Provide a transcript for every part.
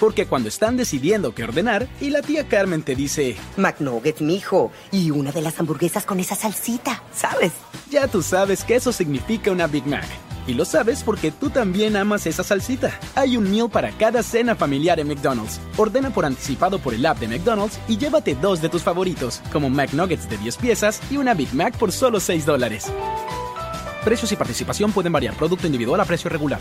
Porque cuando están decidiendo qué ordenar y la tía Carmen te dice, McNuggets, mijo, y una de las hamburguesas con esa salsita, ¿sabes? Ya tú sabes que eso significa una Big Mac. Y lo sabes porque tú también amas esa salsita. Hay un meal para cada cena familiar en McDonald's. Ordena por anticipado por el app de McDonald's y llévate dos de tus favoritos, como McNuggets de 10 piezas y una Big Mac por solo 6 dólares. Precios y participación pueden variar. Producto individual a precio regular.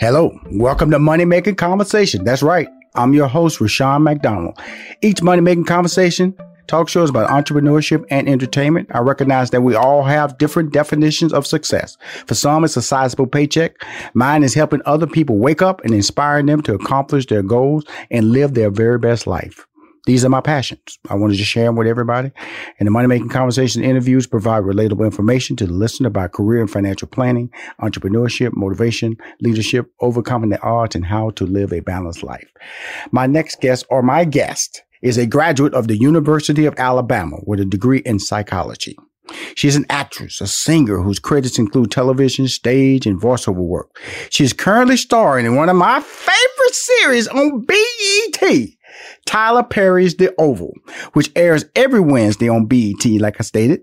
Hello, welcome to Money Making Conversation. That's right. I'm your host, Rushion McDonald. Each Money Making Conversation talk shows about entrepreneurship and entertainment. I recognize that we all have different definitions of success. For some, it's a sizable paycheck. Mine is helping other people wake up and inspiring them to accomplish their goals and live their very best life. These are my passions. I want to just share them with everybody. And the Money Making Conversation interviews provide relatable information to the listener about career and financial planning, entrepreneurship, motivation, leadership, overcoming the odds, and how to live a balanced life. My next guest, or my guest, is a graduate of the University of Alabama with a degree in psychology. She's an actress, a singer whose credits include television, stage, and voiceover work. She is currently starring in one of my favorite series on BET, Tyler Perry's The Oval, which airs every Wednesday on BET, like I stated.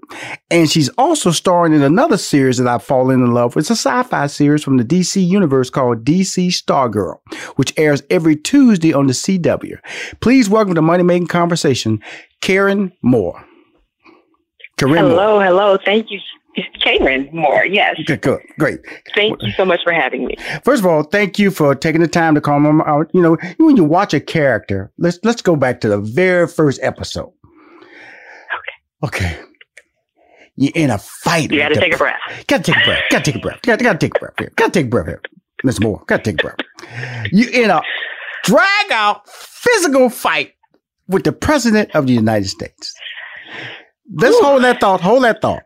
And she's also starring in another series that I've fallen in love with. It's a sci-fi series from the DC universe called DC Stargirl, which airs every Tuesday on the CW. Please welcome to Money Making Conversation, Kron Moore. Kron hello, Moore. hello. Thank you. Kron Moore, yes. Good, good, great. Thank you so much for having me. First of all, thank you for taking the time to come out. Uh, you know, when you watch a character, let's let's go back to the very first episode. Okay. Okay. You're in a fight. You got to take a breath. Got to take a breath. Got to take a breath. Got to take a breath here. Got to take a breath here, Miss Moore. Got to take a breath. You in a drag out physical fight with the president of the United States. Let's Ooh. hold that thought. Hold that thought.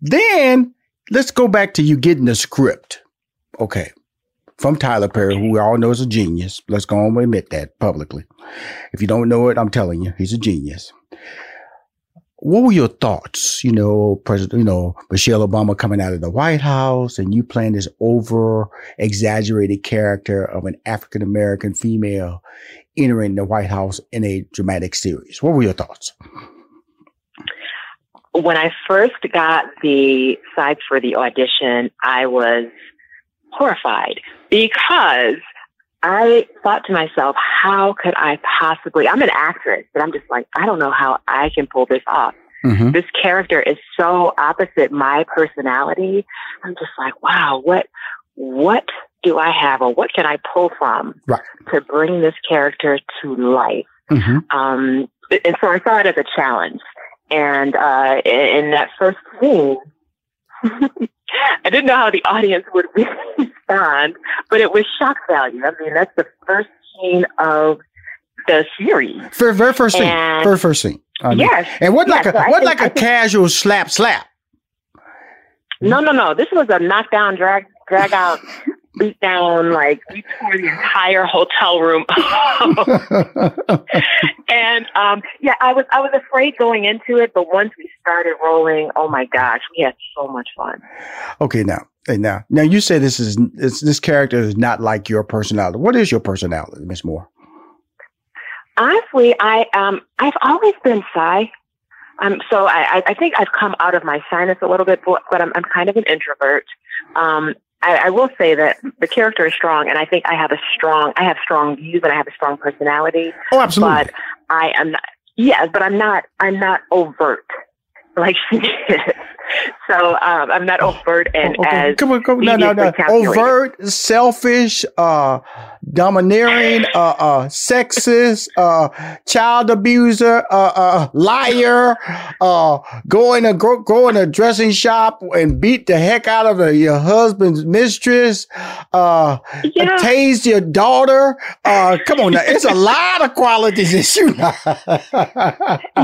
Then let's go back to you getting the script. Okay. From Tyler Perry, who we all know is a genius. Let's go on and admit that publicly. If you don't know it, I'm telling you, he's a genius. What were your thoughts? You know, President, you know, Michelle Obama coming out of the White House and you playing this over exaggerated character of an African American female entering the White House in a dramatic series. What were your thoughts? When I first got the sides for the audition, I was horrified because I thought to myself, how could I possibly? I'm an actress, but I'm just like, I don't know how I can pull this off. Mm-hmm. This character is so opposite my personality. I'm just like, wow, what, what do I have or what can I pull from right. to bring this character to life? Mm-hmm. Um, and so I saw it as a challenge. And uh, in, that first scene, I didn't know how the audience would respond, but it was shock value. I mean, that's the first scene of the series. Very, very first scene. And very first scene. I mean, yes. And what like a so what think, like a casual slap slap? No, no, no. This was a knockdown, drag, drag out beat down, like we tore the entire hotel room. and um, yeah, I was I was afraid going into it, but once we started rolling, oh my gosh, we had so much fun. Okay, now. Now, now you say this is this, this character is not like your personality. What is your personality, Miss Moore? Honestly, I um I've always been shy. Um, so I, I think I've come out of my shyness a little bit, but, but I'm, I'm kind of an introvert. Um, I, I will say that the character is strong, and I think I have a strong, I have strong views, and I have a strong personality. Oh, absolutely. But I am not. Yes, but I'm not. I'm not overt like she is. So um, I'm not overt and okay. as come on, come on, no, no, no, overt, selfish, uh, domineering, uh, uh, sexist, uh, child abuser, uh, uh, liar, uh, go in a go, go in a dressing shop and beat the heck out of a, your husband's mistress, uh, yeah. tase your daughter. Uh, come on, now, it's a lot of qualities that you.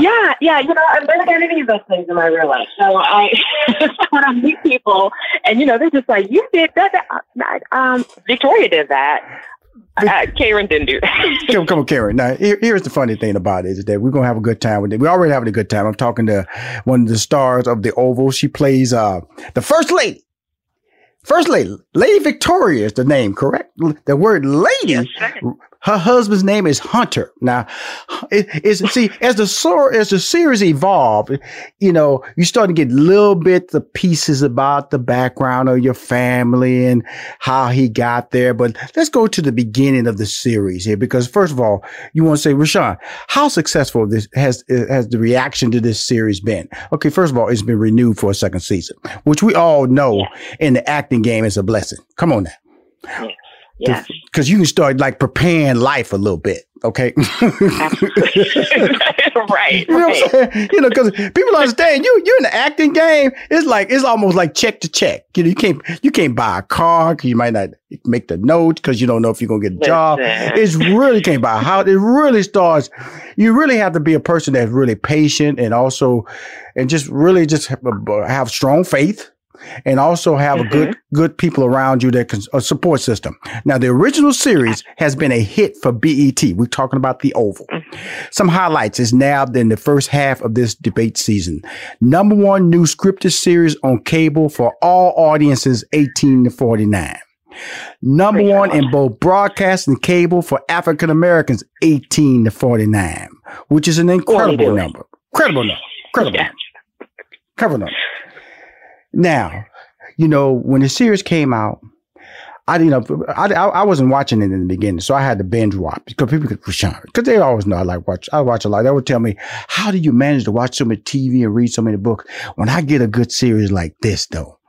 yeah, yeah, you know, I'm better than any of those things in my real life. So I, when I meet people, and you know, they're just like, "You did that." that. Um, Victoria did that. Uh, Kron didn't do that. come, come on, Kron. Now, here, here's the funny thing about it is that we're gonna have a good time with it. We're already having a good time. I'm talking to one of the stars of the Oval. She plays uh, the first lady. First lady, Lady Victoria is the name, correct? The word lady yes, her husband's name is Hunter. Now, it, it's see as the as the series evolved, you know, you start to get little bits of pieces about the background of your family and how he got there. But let's go to the beginning of the series here, because first of all, you want to say, Rushion, how successful this has has the reaction to this series been? Okay, first of all, it's been renewed for a second season, which we all know yeah. in the acting game is a blessing. Come on now. Yeah. Yes. Because you can start like preparing life a little bit. Okay. right. You know right. what I'm saying? You know, because people understand you you're in the acting game. It's like it's almost like check to check. You know, you can't you can't buy a car because you might not make the note because you don't know if you're gonna get a job. It's really can't buy a house. It really starts. You really have to be a person that's really patient and also and just really just have, have strong faith and also have mm-hmm. a good mm-hmm. good people around you that can a support system. Now, the original series has been a hit for BET. We're talking about the Oval. Mm-hmm. Some highlights is nabbed in the first half of this debate season. Number one new scripted series on cable for all audiences 18 to 49. Number one in both broadcast and cable for African Americans 18 to 49, which is an incredible number. Incredible number. Incredible yeah. number. Incredible number. Now, you know, when the series came out, I you know I, I wasn't watching it in the beginning, so I had to binge watch because people could because they always know I like watch I watch a lot. They would tell me, "How do you manage to watch so much TV and read so many books?" When I get a good series like this, though,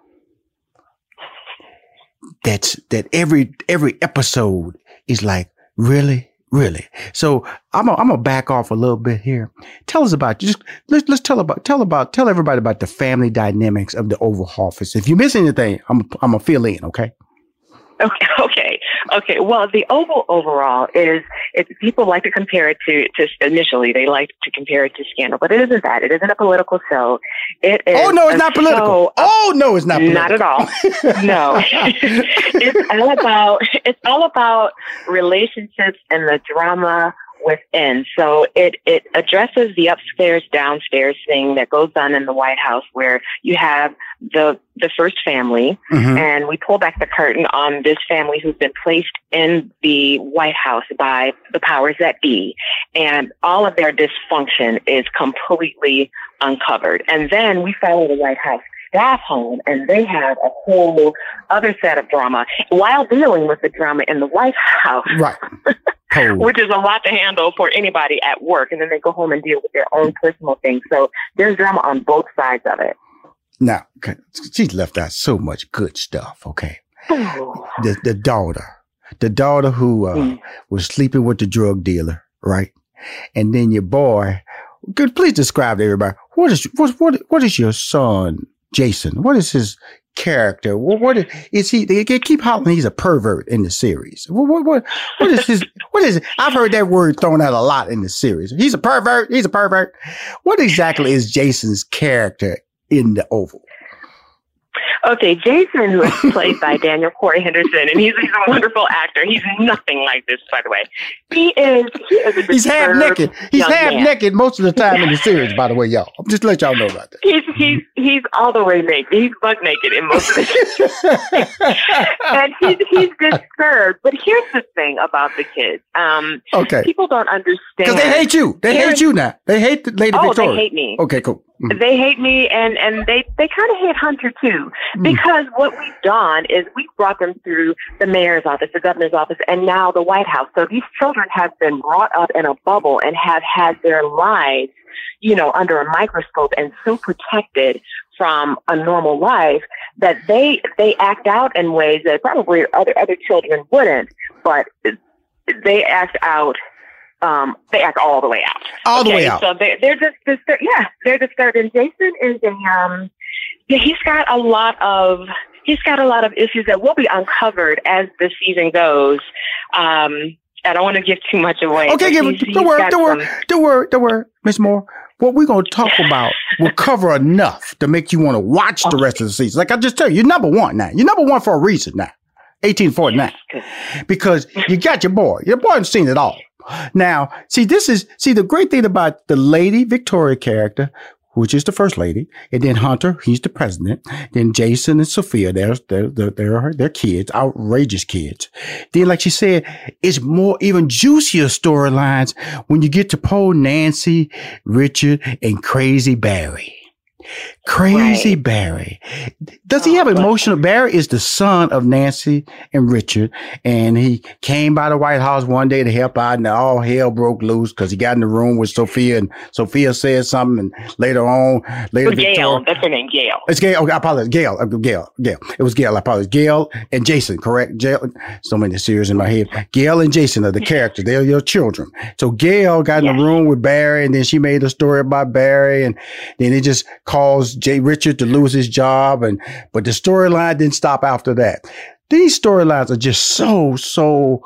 that's that every every episode is like really Really. So I'm a, I'm gonna back off a little bit here. Tell us about just let's let's tell about tell about tell everybody about the family dynamics of the Oval Office. If you miss anything, I'm I'm gonna fill in. Okay. Okay, okay, okay. Well, the Oval overall is it, people like to compare it to, to initially they like to compare it to Scandal, but it isn't that. It isn't a political show. It is. Oh no, it's not political. oh no, it's not. Political. Not at all. no, it's all about it's all about relationships and the drama within. So it, it addresses the upstairs, downstairs thing that goes on in the White House where you have the, the first family Mhm. and we pull back the curtain on this family who's been placed in the White House by the powers that be. And all of their dysfunction is completely uncovered. And then we follow the White House staff home and they have a whole other set of drama while dealing with the drama in the White House. Right. Totally. Which is a lot to handle for anybody at work. And then they go home and deal with their own personal things. So there's drama on both sides of it. Now, okay, she's left out so much good stuff. Okay, the the daughter, the daughter who uh, Mm. was sleeping with the drug dealer, right? And then your boy. Good. Please describe to everybody what is what what what is your son Jason? What is his character? What, what is, he? They keep hollering he's a pervert in the series. What what what, what is his? What is it? I've heard that word thrown out a lot in the series. He's a pervert. He's a pervert. What exactly is Jason's character in the Oval? Okay, Jason was played by Daniel Croix Henderson, and he's, he's a wonderful actor. He's nothing like this, by the way. He is. He is a He's half naked. He's half man. naked most of the time in the series, by the way, y'all. I'm just let y'all know about that. He's he's he's all the way naked. He's butt naked in most of the and he's he's disturbed. But here's the thing about the kids. Um, Okay. people don't understand Because they hate you. They hate you now. They hate the Lady Oh, Victoria. they hate me. Okay, cool. Mhm. They hate me, and and they they kind of hate Hunter too, Mm. because what we've done is we brought them through the mayor's office, the governor's office, and now the White House. So these children have been brought up in a bubble and have had their lives, you know, under a microscope and so protected from a normal life that they they act out in ways that probably other other children wouldn't, but they act out. Um, they act all the way out. All the way Okay, out. So they're, they're just disturbed. Yeah, they're disturbed. And Jason is a um, yeah, he's got a lot of he's got a lot of issues that will be uncovered as the season goes. Um, I don't want to give too much away. Okay, give it. he's Don't worry. Don't worry. Don't worry. Don't worry, Miss Moore. What we're going to talk about will cover enough to make you want to watch the rest of the season. Like I just tell you, you're number one now. You're number one for a reason now. 1849. Because you got your boy. Your boy has seen it all. Now, see, this is, see, the great thing about the Lady Victoria character, which is the first lady, and then Hunter, he's the president. Then Jason and Sophia, they're, they're, they're, they're, kids, outrageous kids. Then, like she said, it's more, even juicier storylines when you get to Poe, Nancy, Richard, and Crazy Barry. Crazy Barry. Does he have emotional? Barry is the son of Nancy and Richard, and he came by the White House one day to help out, and all hell broke loose because he got in the room with Sophia, and Sophia said something, and later on, later Gail, Victoria- that's her name, Gail. it's Gail. Okay, I apologize. Gail. uh, Gail. Gail. It was Gail. I apologize. Gail and Jason. Correct. Gail. So many series in my head. Gail and Jason are the characters. They're your children. So Gail got in the room with Barry, and then she made a story about Barry, and then it just caused Jay Richard to lose his job, and but the storyline didn't stop after that. These storylines are just so so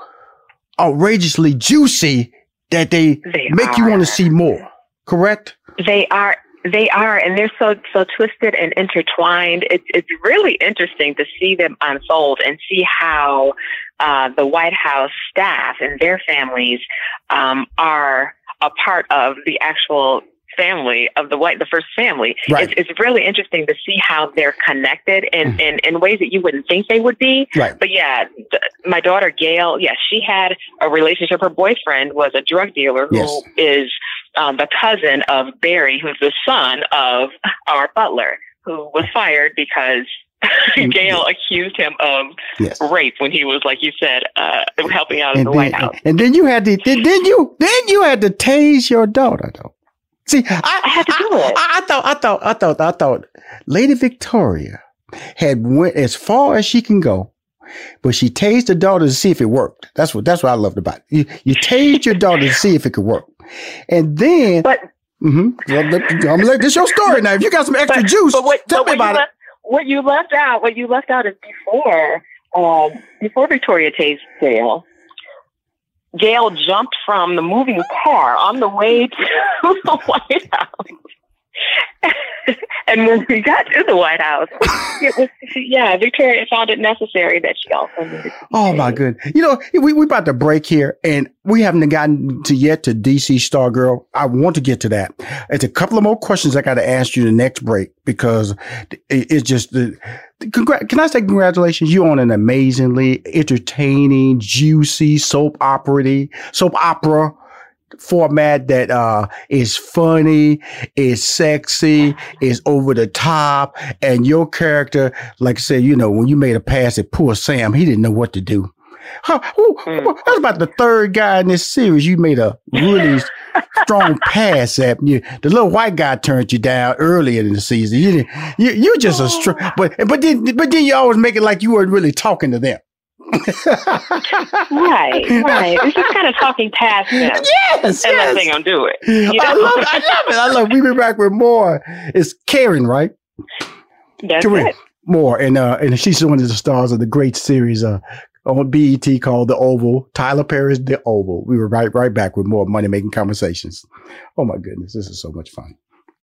outrageously juicy that they, They make you want to see more. Correct. They are. They are, and they're so so twisted and intertwined. It's it's really interesting to see them unfold and see how uh, the White House staff and their families um, are a part of the actual family of the white the first family Right. it's, it's really interesting to see how they're connected in, in in ways that you wouldn't think they would be Right. but yeah th- my daughter gail yes she had a relationship her boyfriend was a drug dealer who Yes. is um, the cousin of Barry, who's the son of our butler, who was fired because Gail accused him of Yes. rape when he was, like you said, uh, helping out in the then, White House. and then you had to then, then you then you had to tase your daughter though. See, I, I had to do it. I, I thought I thought I thought I thought Lady Victoria had went as far as she can go, but she tased the daughter to see if it worked. That's what that's what I loved about it. You you tased your daughter to see if it could work, and then. But mm hmm I'm gonna let this your story now. If you got some extra but, juice, but what, tell but me about it. left, what you left out, what you left out is before, um, before Victoria tased Gail. Gail jumped from the moving car on the way to the White House and when we got to the White House, it was yeah, Victoria found it necessary that she also needed. Oh my goodness! You know, we we about to break here, and we haven't gotten to yet to DC Star Girl. I want to get to that. It's a couple of more questions I got to ask you the next break because it's just the. Congr- can I say congratulations? You on an amazingly entertaining, juicy soap opera, soap opera format that uh is funny, is sexy, is over the top, and your character, like I said, you know, when you made a pass at poor Sam, he didn't know what to do. Huh, who, mm. That's about the third guy in this series you made a really strong pass at. You, the little white guy turned you down earlier in the season. You, you, you just a strong, but but then but then you always make it like you weren't really talking to them right, right. It's just kind of talking past them. Yes, and yes. letting them do it. You know? I love it. I love it. I love. It. We be back with more. It's Kron, right? That's Kron. it. More, and uh, and she's one of the stars of the great series uh on BET called The Oval. Tyler Perry's The Oval. We were right right back with more money making conversations. Oh my goodness, this is so much fun.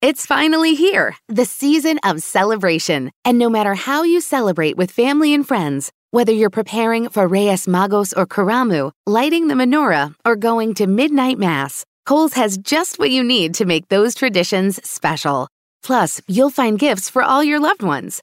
It's finally here, the season of celebration. And no matter how you celebrate with family and friends, whether you're preparing for Reyes Magos or Karamu, lighting the menorah, or going to midnight mass, Kohl's has just what you need to make those traditions special. Plus, you'll find gifts for all your loved ones.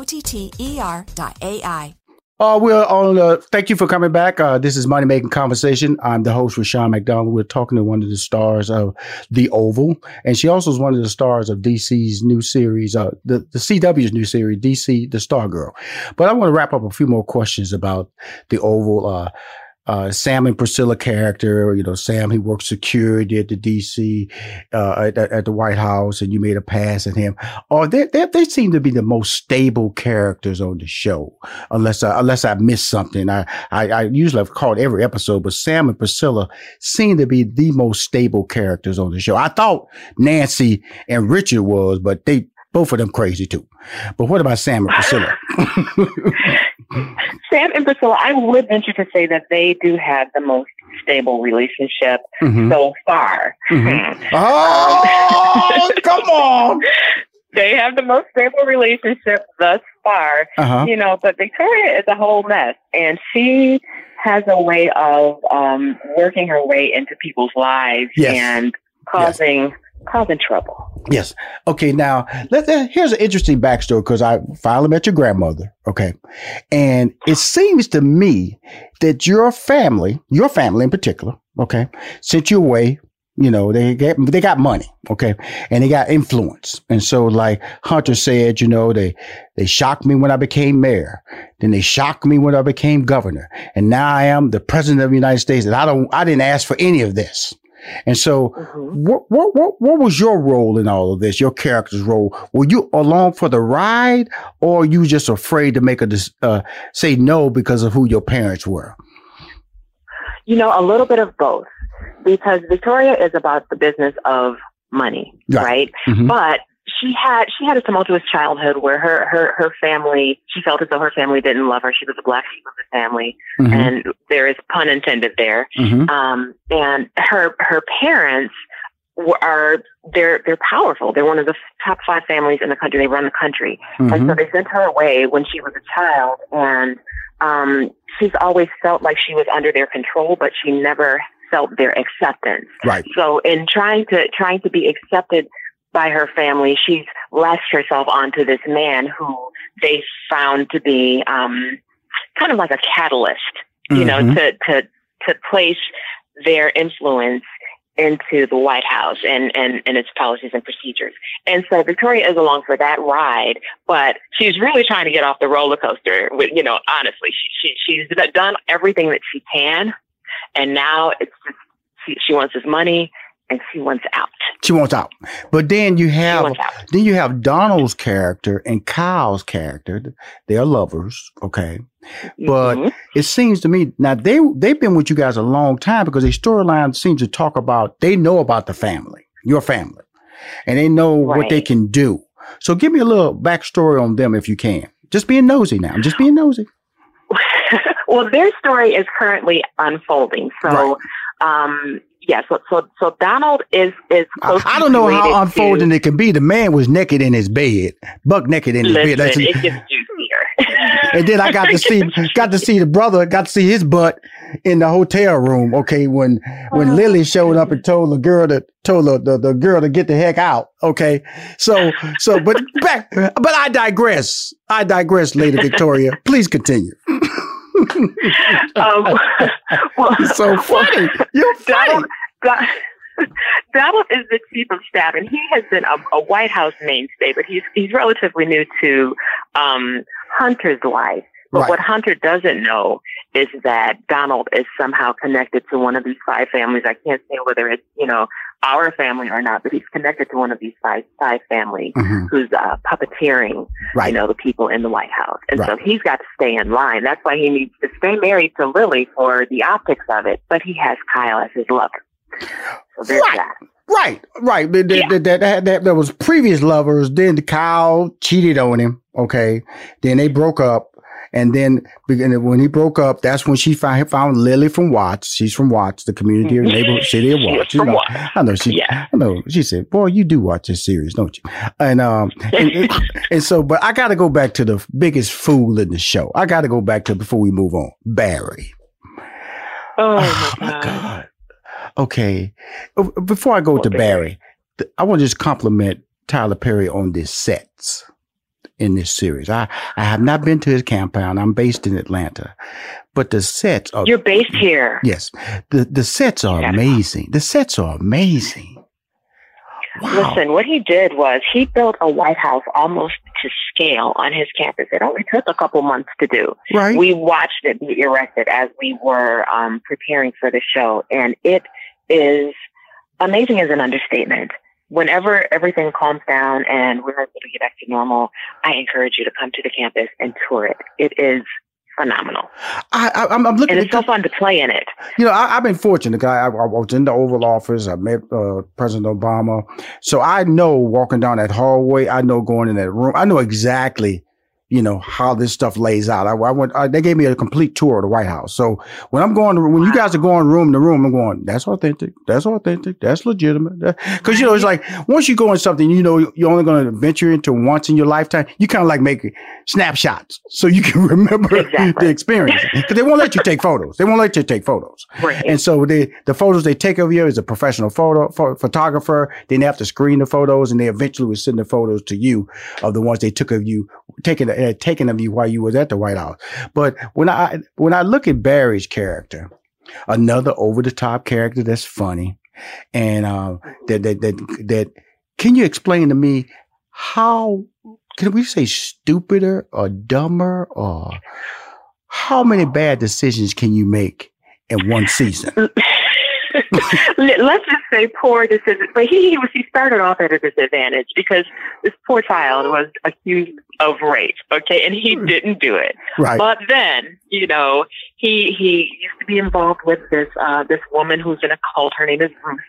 O-T-T-E-R dot A-I. Uh, we're on. Uh, thank you for coming back. Uh, this is Money Making Conversation. I'm the host, Rushion McDonald. We're talking to one of the stars of The Oval, and she also is one of the stars of DC's new series, uh, the the CW's new series, DC the Stargirl. But I want to wrap up a few more questions about The Oval. Uh, uh, Sam and Priscilla character. You know, Sam he worked security at the DC uh, at, at, the White House, and you made a pass at him. Or oh, they, they, they seem to be the most stable characters on the show, unless I, unless I missed something. I, I, I usually have caught every episode, but Sam and Priscilla seem to be the most stable characters on the show. I thought Nancy and Richard was, but they both of them crazy too. But what about Sam and Priscilla? Sam and Priscilla, I would venture to say that they do have the most stable relationship mm-hmm. so far. Mm-hmm. Oh, come on. They have the most stable relationship thus far. Uh-huh. You know, but Victoria is a whole mess, and she has a way of um, working her way into people's lives yes. and causing. Yes causing trouble. Yes. Okay. Now, let uh, here's an interesting backstory because I finally met your grandmother. Okay, and it seems to me that your family, your family in particular, okay, sent you away. You know, they get they got money, okay, and they got influence, and so like Hunter said, you know, they they shocked me when I became mayor, then they shocked me when I became governor, and now I am the president of the United States, and I don't I didn't ask for any of this. And so, mm-hmm. what, what, what, what was your role in all of this? Your character's role? Were you along for the ride, or you just afraid to make a uh, say no because of who your parents were? You know, a little bit of both because Victoria is about the business of money, right? right? Mm-hmm. But she had she had a tumultuous childhood where her her her family she felt as though her family didn't love her. She was a black sheep of the family, mm-hmm. and there is pun intended there. Mm-hmm. Um, and her her parents are they're they're powerful. They're one of the top five families in the country. They run the country, mm-hmm. and so they sent her away when she was a child, and um, she's always felt like she was under their control, but she never felt their acceptance. Right. So in trying to trying to be accepted by her family, she's latched herself onto this man who they found to be um, kind of like a catalyst, you mm-hmm. know, to to to place their influence into the White House and, and, and its policies and procedures. And so Victoria is along for that ride, but she's really trying to get off the roller coaster with, you know, honestly, she, she, she's done everything that she can. And now it's just, she, she wants his money and she wants out. She wants out. But then you have then you have Donald's character and Kyle's character. They are lovers, okay? But mm-hmm. it seems to me now they they've been with you guys a long time because their storyline seems to talk about they know about the family, your family, and they know right. what they can do. So give me a little backstory on them if you can. Just being nosy now. I'm just being nosy. well, their story is currently unfolding. So right. um, yeah, so so so Donald is is. I, I don't know how unfolding to, it can be. The man was naked in his bed, buck naked in his listen, bed. That's, it gets juicier. and then I got to see got to see the brother, got to see his butt in the hotel room. Okay, when when uh-huh. Lily showed up and told the girl to told the, the, the girl to get the heck out. Okay, so so but back, but I digress. I digress, Lady Victoria. Please continue. um, well, so funny. You're funny. Donald, Donald is the chief of staff, and he has been a, a White House mainstay, but he's he's relatively new to um, Hunter's life. But right. what Hunter doesn't know is that Donald is somehow connected to one of these five families. I can't say whether it's, you know, our family or not, but he's connected to one of these five, five families mm-hmm. who's uh, puppeteering, right. you know, the people in the White House. And right. so he's got to stay in line. That's why he needs to stay married to Lily for the optics of it, but he has Kyle as his lover. So there's right. that. Right, right. That, yeah. that, that, that, that was previous lovers. Then Kyle cheated on him. Okay. Then they broke up. And then when he broke up, that's when she found found Lily from Watts. She's from Watts, the community or neighborhood city of Watts. You know, Watts. I know she. Yeah. I know she said, "Boy, you do watch this series, don't you?" And um, and, and so, but I got to go back to the biggest fool in the show. I got to go back to before we move on, Barry. Oh, oh my, God. God. Okay, before I go to Barry, I want to just compliment Tyler Perry on this sets in this series. I, I have not been to his compound. I'm based in Atlanta, but the sets are. You're based here. Yes. The, the sets are yeah. amazing. The sets are amazing. Wow. Listen, what he did was he built a White House almost to scale on his campus. It only took a couple months to do. Right. We watched it be erected as we were um, preparing for the show, and it is amazing as an understatement whenever everything calms down and we're able to get back to normal, I encourage you to come to the campus and tour it. It is phenomenal. I, am looking. And it's so fun to play in it. You know, I, have been fortunate. I, I, was in the Oval Office. I met uh, President Obama, so I know walking down that hallway. I know going in that room. I know exactly you know how this stuff lays out. I, I went. I, they gave me a complete tour of the White House. So when I'm going, to, when wow. you guys are going room to room, I'm going. That's authentic. That's authentic. That's legitimate. Because you know, it's like once you go in something, you know, you're only going to venture into once in your lifetime. You kind of like make snapshots so you can remember exactly. the experience. Because they won't let you take photos. They won't let you take photos. Right. And so they, the photos they take of you is a professional photo ph- photographer. Then they have to screen the photos, and they eventually will send the photos to you of the ones they took of you, taking uh, taken of you while you was at the White House. But when I when I look at Barry's character, another over the top character that's funny, and uh, that that that that can you explain to me how can we say stupider or dumber or how many bad decisions can you make in one season? Let's just say poor decision. But he, he was he started off at a disadvantage because this poor child was accused of rape. Okay, and he hmm. didn't do it. Right. But then, you know, he he used to be involved with this uh this woman who's in a cult. Her name is Ruth,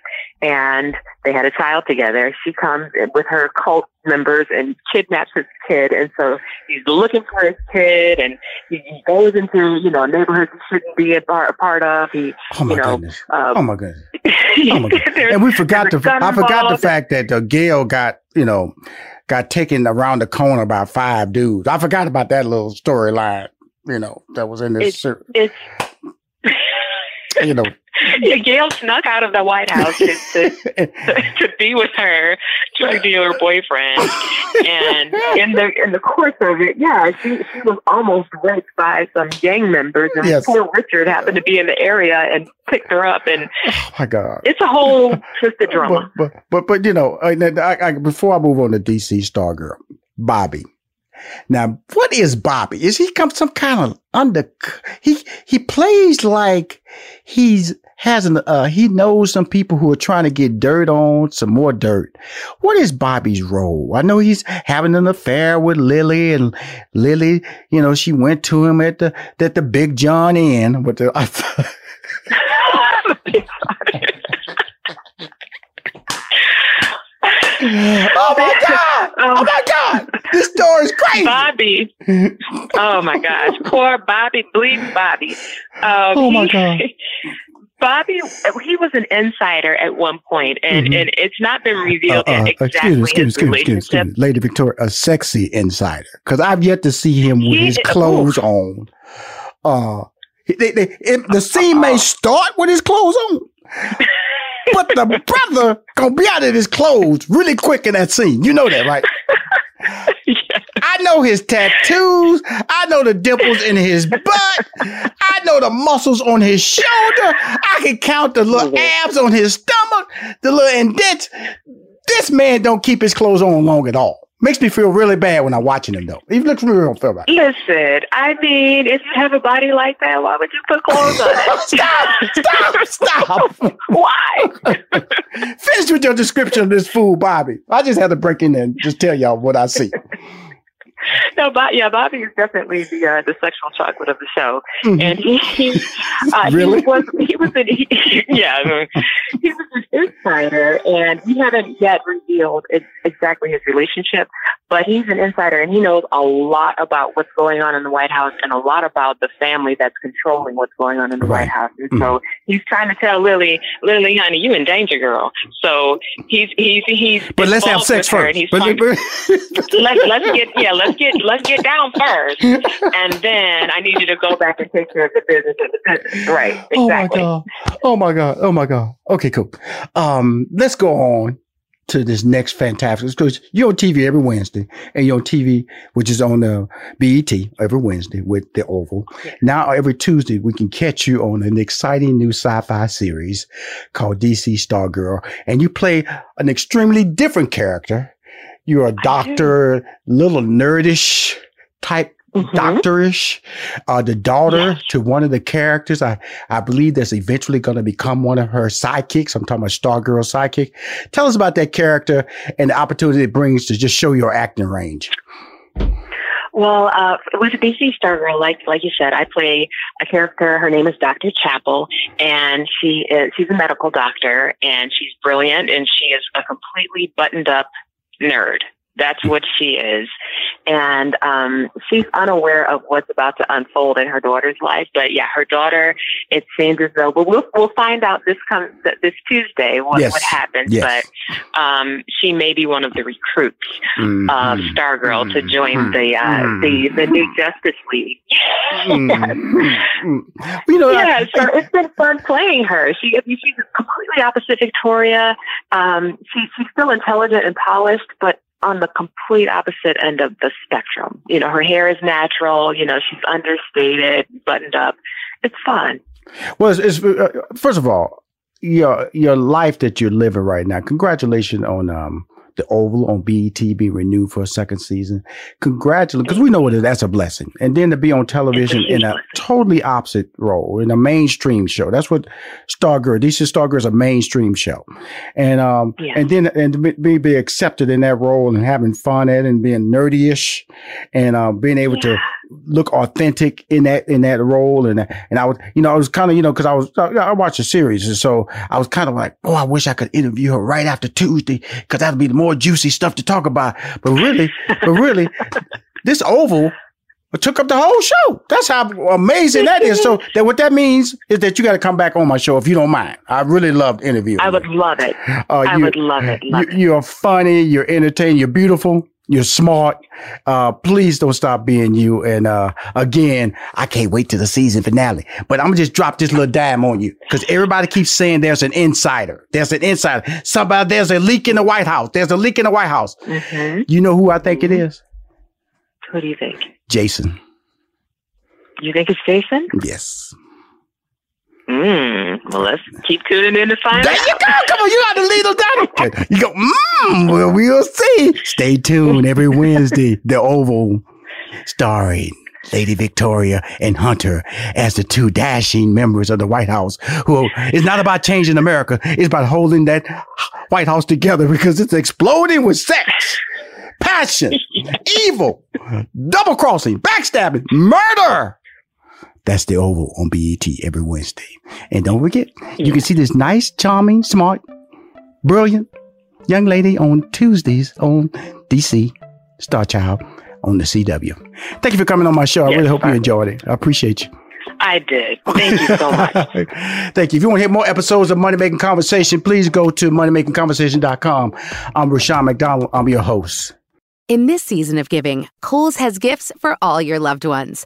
and they had a child together. She comes with her cult members and kidnaps his kid, and so he's looking for his kid, and he, he goes into you know neighborhoods he shouldn't be a part, a part of. He Oh my you know goodness. um, oh my goodness. Oh my goodness. and we forgot the there's a gun I forgot the fact that uh, Gail got you know got taken around the corner by five dudes. I forgot about that little storyline. You know that was in this. It's- ser- it's you know. Gail snuck out of the White House to, to, to be with her drug dealer boyfriend, and in the in the course of it, yeah, she she was almost raped by some gang members, and Yes. poor Richard happened to be in the area and picked her up, and Oh my God. it's a whole twisted drama. But, but but but you know, I, I, I, before I move on to DC Stargirl, Bobby. Now, what is Bobby? Is he come some kind of under? He he plays like he's has an uh he knows some people who are trying to get dirt on some more dirt. What is Bobby's role? I know he's having an affair with Lily, and Lily, you know, she went to him at the at the Big John Inn with the. Oh my God! Oh my God! This story is crazy. Bobby. Oh my gosh, poor Bobby, bleed Bobby. Um, Oh, my he- God. Bobby, he was an insider at one point, and, Mhm. and it's not been revealed Uh, uh, yet exactly excuse me, excuse me, his excuse me, excuse excuse. Lady Victoria, a sexy insider, because I've yet to see him with He- his clothes on. Uh, they, they, it, the scene may start with his clothes on, but the brother gonna be out of his clothes really quick in that scene. You know that, right? I know his tattoos. I know the dimples in his butt. I know the muscles on his shoulder. I can count the little mm-hmm. abs on his stomach, the little indents. This man don't keep his clothes on long at all. Makes me feel really bad when I'm watching him though. He looks really don't feel bad. Listen, I mean, if you have a body like that, why would you put clothes on it? stop! Stop! Stop! Why? Finish with your description of this fool, Bobby. I just had to break in and just tell y'all what I see. No, but yeah, Bobby is definitely the uh, the sexual chocolate of the show, Mhm. and he, he uh, Really? he was he was an, he, yeah I mean, he was an insider, and we haven't yet revealed ex- exactly his relationship, but he's an insider, and he knows a lot about what's going on in the White House, and a lot about the family that's controlling what's going on in the Right. White House, and Mhm. so he's trying to tell Lily, Lily, honey, you in danger, girl. So he's he's he's But let's have sex first. But- but- let's let's get yeah let's get let's get down first, and then I need you to go back and take care of the business of the business. Right? Oh my god. Oh my god. Oh my god. Okay, cool. Um, let's go on to this next fantastic because you're on TV every Wednesday and you're on TV, which is on the BET every Wednesday with the Oval. Now every Tuesday we can catch you on an exciting new sci-fi series called DC Stargirl, and you play an extremely different character. You're a doctor, little nerdish type Mm-hmm. doctorish, uh, the daughter to one of the characters. I, I believe that's eventually going to become one of her sidekicks. I'm talking about Stargirl sidekick. Tell us about that character and the opportunity it brings to just show your acting range. Well, uh, with DC Stargirl, like like you said, I play a character. Her name is Dr. Chapel, and she is she's a medical doctor, and she's brilliant, and she is a completely buttoned up nerd. That's what she is, and um, she's unaware of what's about to unfold in her daughter's life. But yeah, her daughter. It seems as though, but we'll we'll find out this comes this Tuesday what Yes. what happens. Yes. But um, she may be one of the recruits Mm, of Stargirl to join mm, the uh, mm. the the new Justice League. mm, mm, mm. You know, I- yeah, so it's been fun playing her. She she's completely opposite Victoria. Um, she, she's still intelligent and polished, but on the complete opposite end of the spectrum. You know, her hair is natural. You know, she's understated, buttoned up. It's fun. Well, it's, it's uh, first of all, your your life that you're living right now. Congratulations on um the Oval on BET being renewed for a second season. Congratulations, because we know what it, that's a blessing. And then to be on television in a totally opposite role in a mainstream show. That's what Stargirl. DC Stargirl is a mainstream show, and um Yeah. and then and to be- be be accepted in that role and having fun at it and being nerdyish and uh, being able to look authentic in that in that role, and and I was you know I was kind of you know because I was I watched a series, and so I was kind of like, oh, I wish I could interview her right after Tuesday because that'd be the more juicy stuff to talk about. But really, but really, this Oval took up the whole show. That's how amazing that is. So that what that means is that you got to come back on my show if you don't mind. I really loved interviewing. I would love it. Uh, I would love it. Love you, You're funny. You're entertaining. You're beautiful. You're smart. Uh, please don't stop being you. And uh, again, I can't wait to the season finale. But I'm gonna just drop this little dime on you because everybody keeps saying there's an insider. There's an insider. Somebody there's a leak in the White House. There's a leak in the White House. Mm-hmm. You know who I think mm-hmm. it is? Who do you think? Jason. You think it's Jason? Yes. Mm, well, let's keep tuning in to find there out. There you go. Come on, you got lead them down. You go, mm, well, we'll see. Stay tuned every Wednesday. The Oval, starring Lady Victoria and Hunter as the two dashing members of the White House who it's not about changing America. It's about holding that White House together because it's exploding with sex passion, evil, double crossing, backstabbing, murder. That's the Oval on BET every Wednesday. And don't forget, you can see this nice, charming, smart, brilliant young lady on Tuesdays on DC Stargirl on the CW. Thank you for coming on my show. I really hope you enjoyed it. I appreciate you. I did. Thank you so much. Thank you. If you want to hear more episodes of Money Making Conversation, please go to moneymakingconversation.com. I'm Rushion McDonald. I'm your host. In this season of giving, Kohl's has gifts for all your loved ones.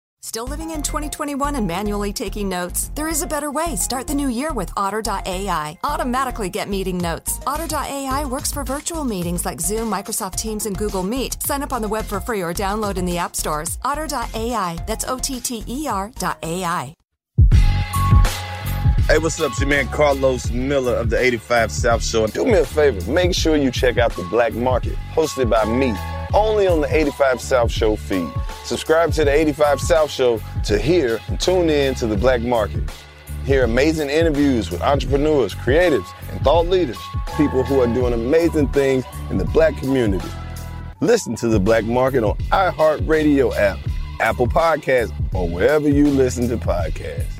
Still living in 2021 and manually taking notes? There is a better way. Start the new year with Otter.ai. Automatically get meeting notes. Otter.ai works for virtual meetings like Zoom, Microsoft Teams, and Google Meet. Sign up on the web for free or download in the app stores. Otter.ai. That's O T T E R.ai. Hey, what's up? It's your man Carlos Miller of the 85 South Show. Do me a favor, make sure you check out The Black Market, hosted by me, only on the 85 South Show feed. Subscribe to the 85 South Show to hear and tune in to the black market. Hear amazing interviews with entrepreneurs, creatives, and thought leaders, people who are doing amazing things in the black community. Listen to the black market on iHeartRadio app, Apple Podcasts, or wherever you listen to podcasts.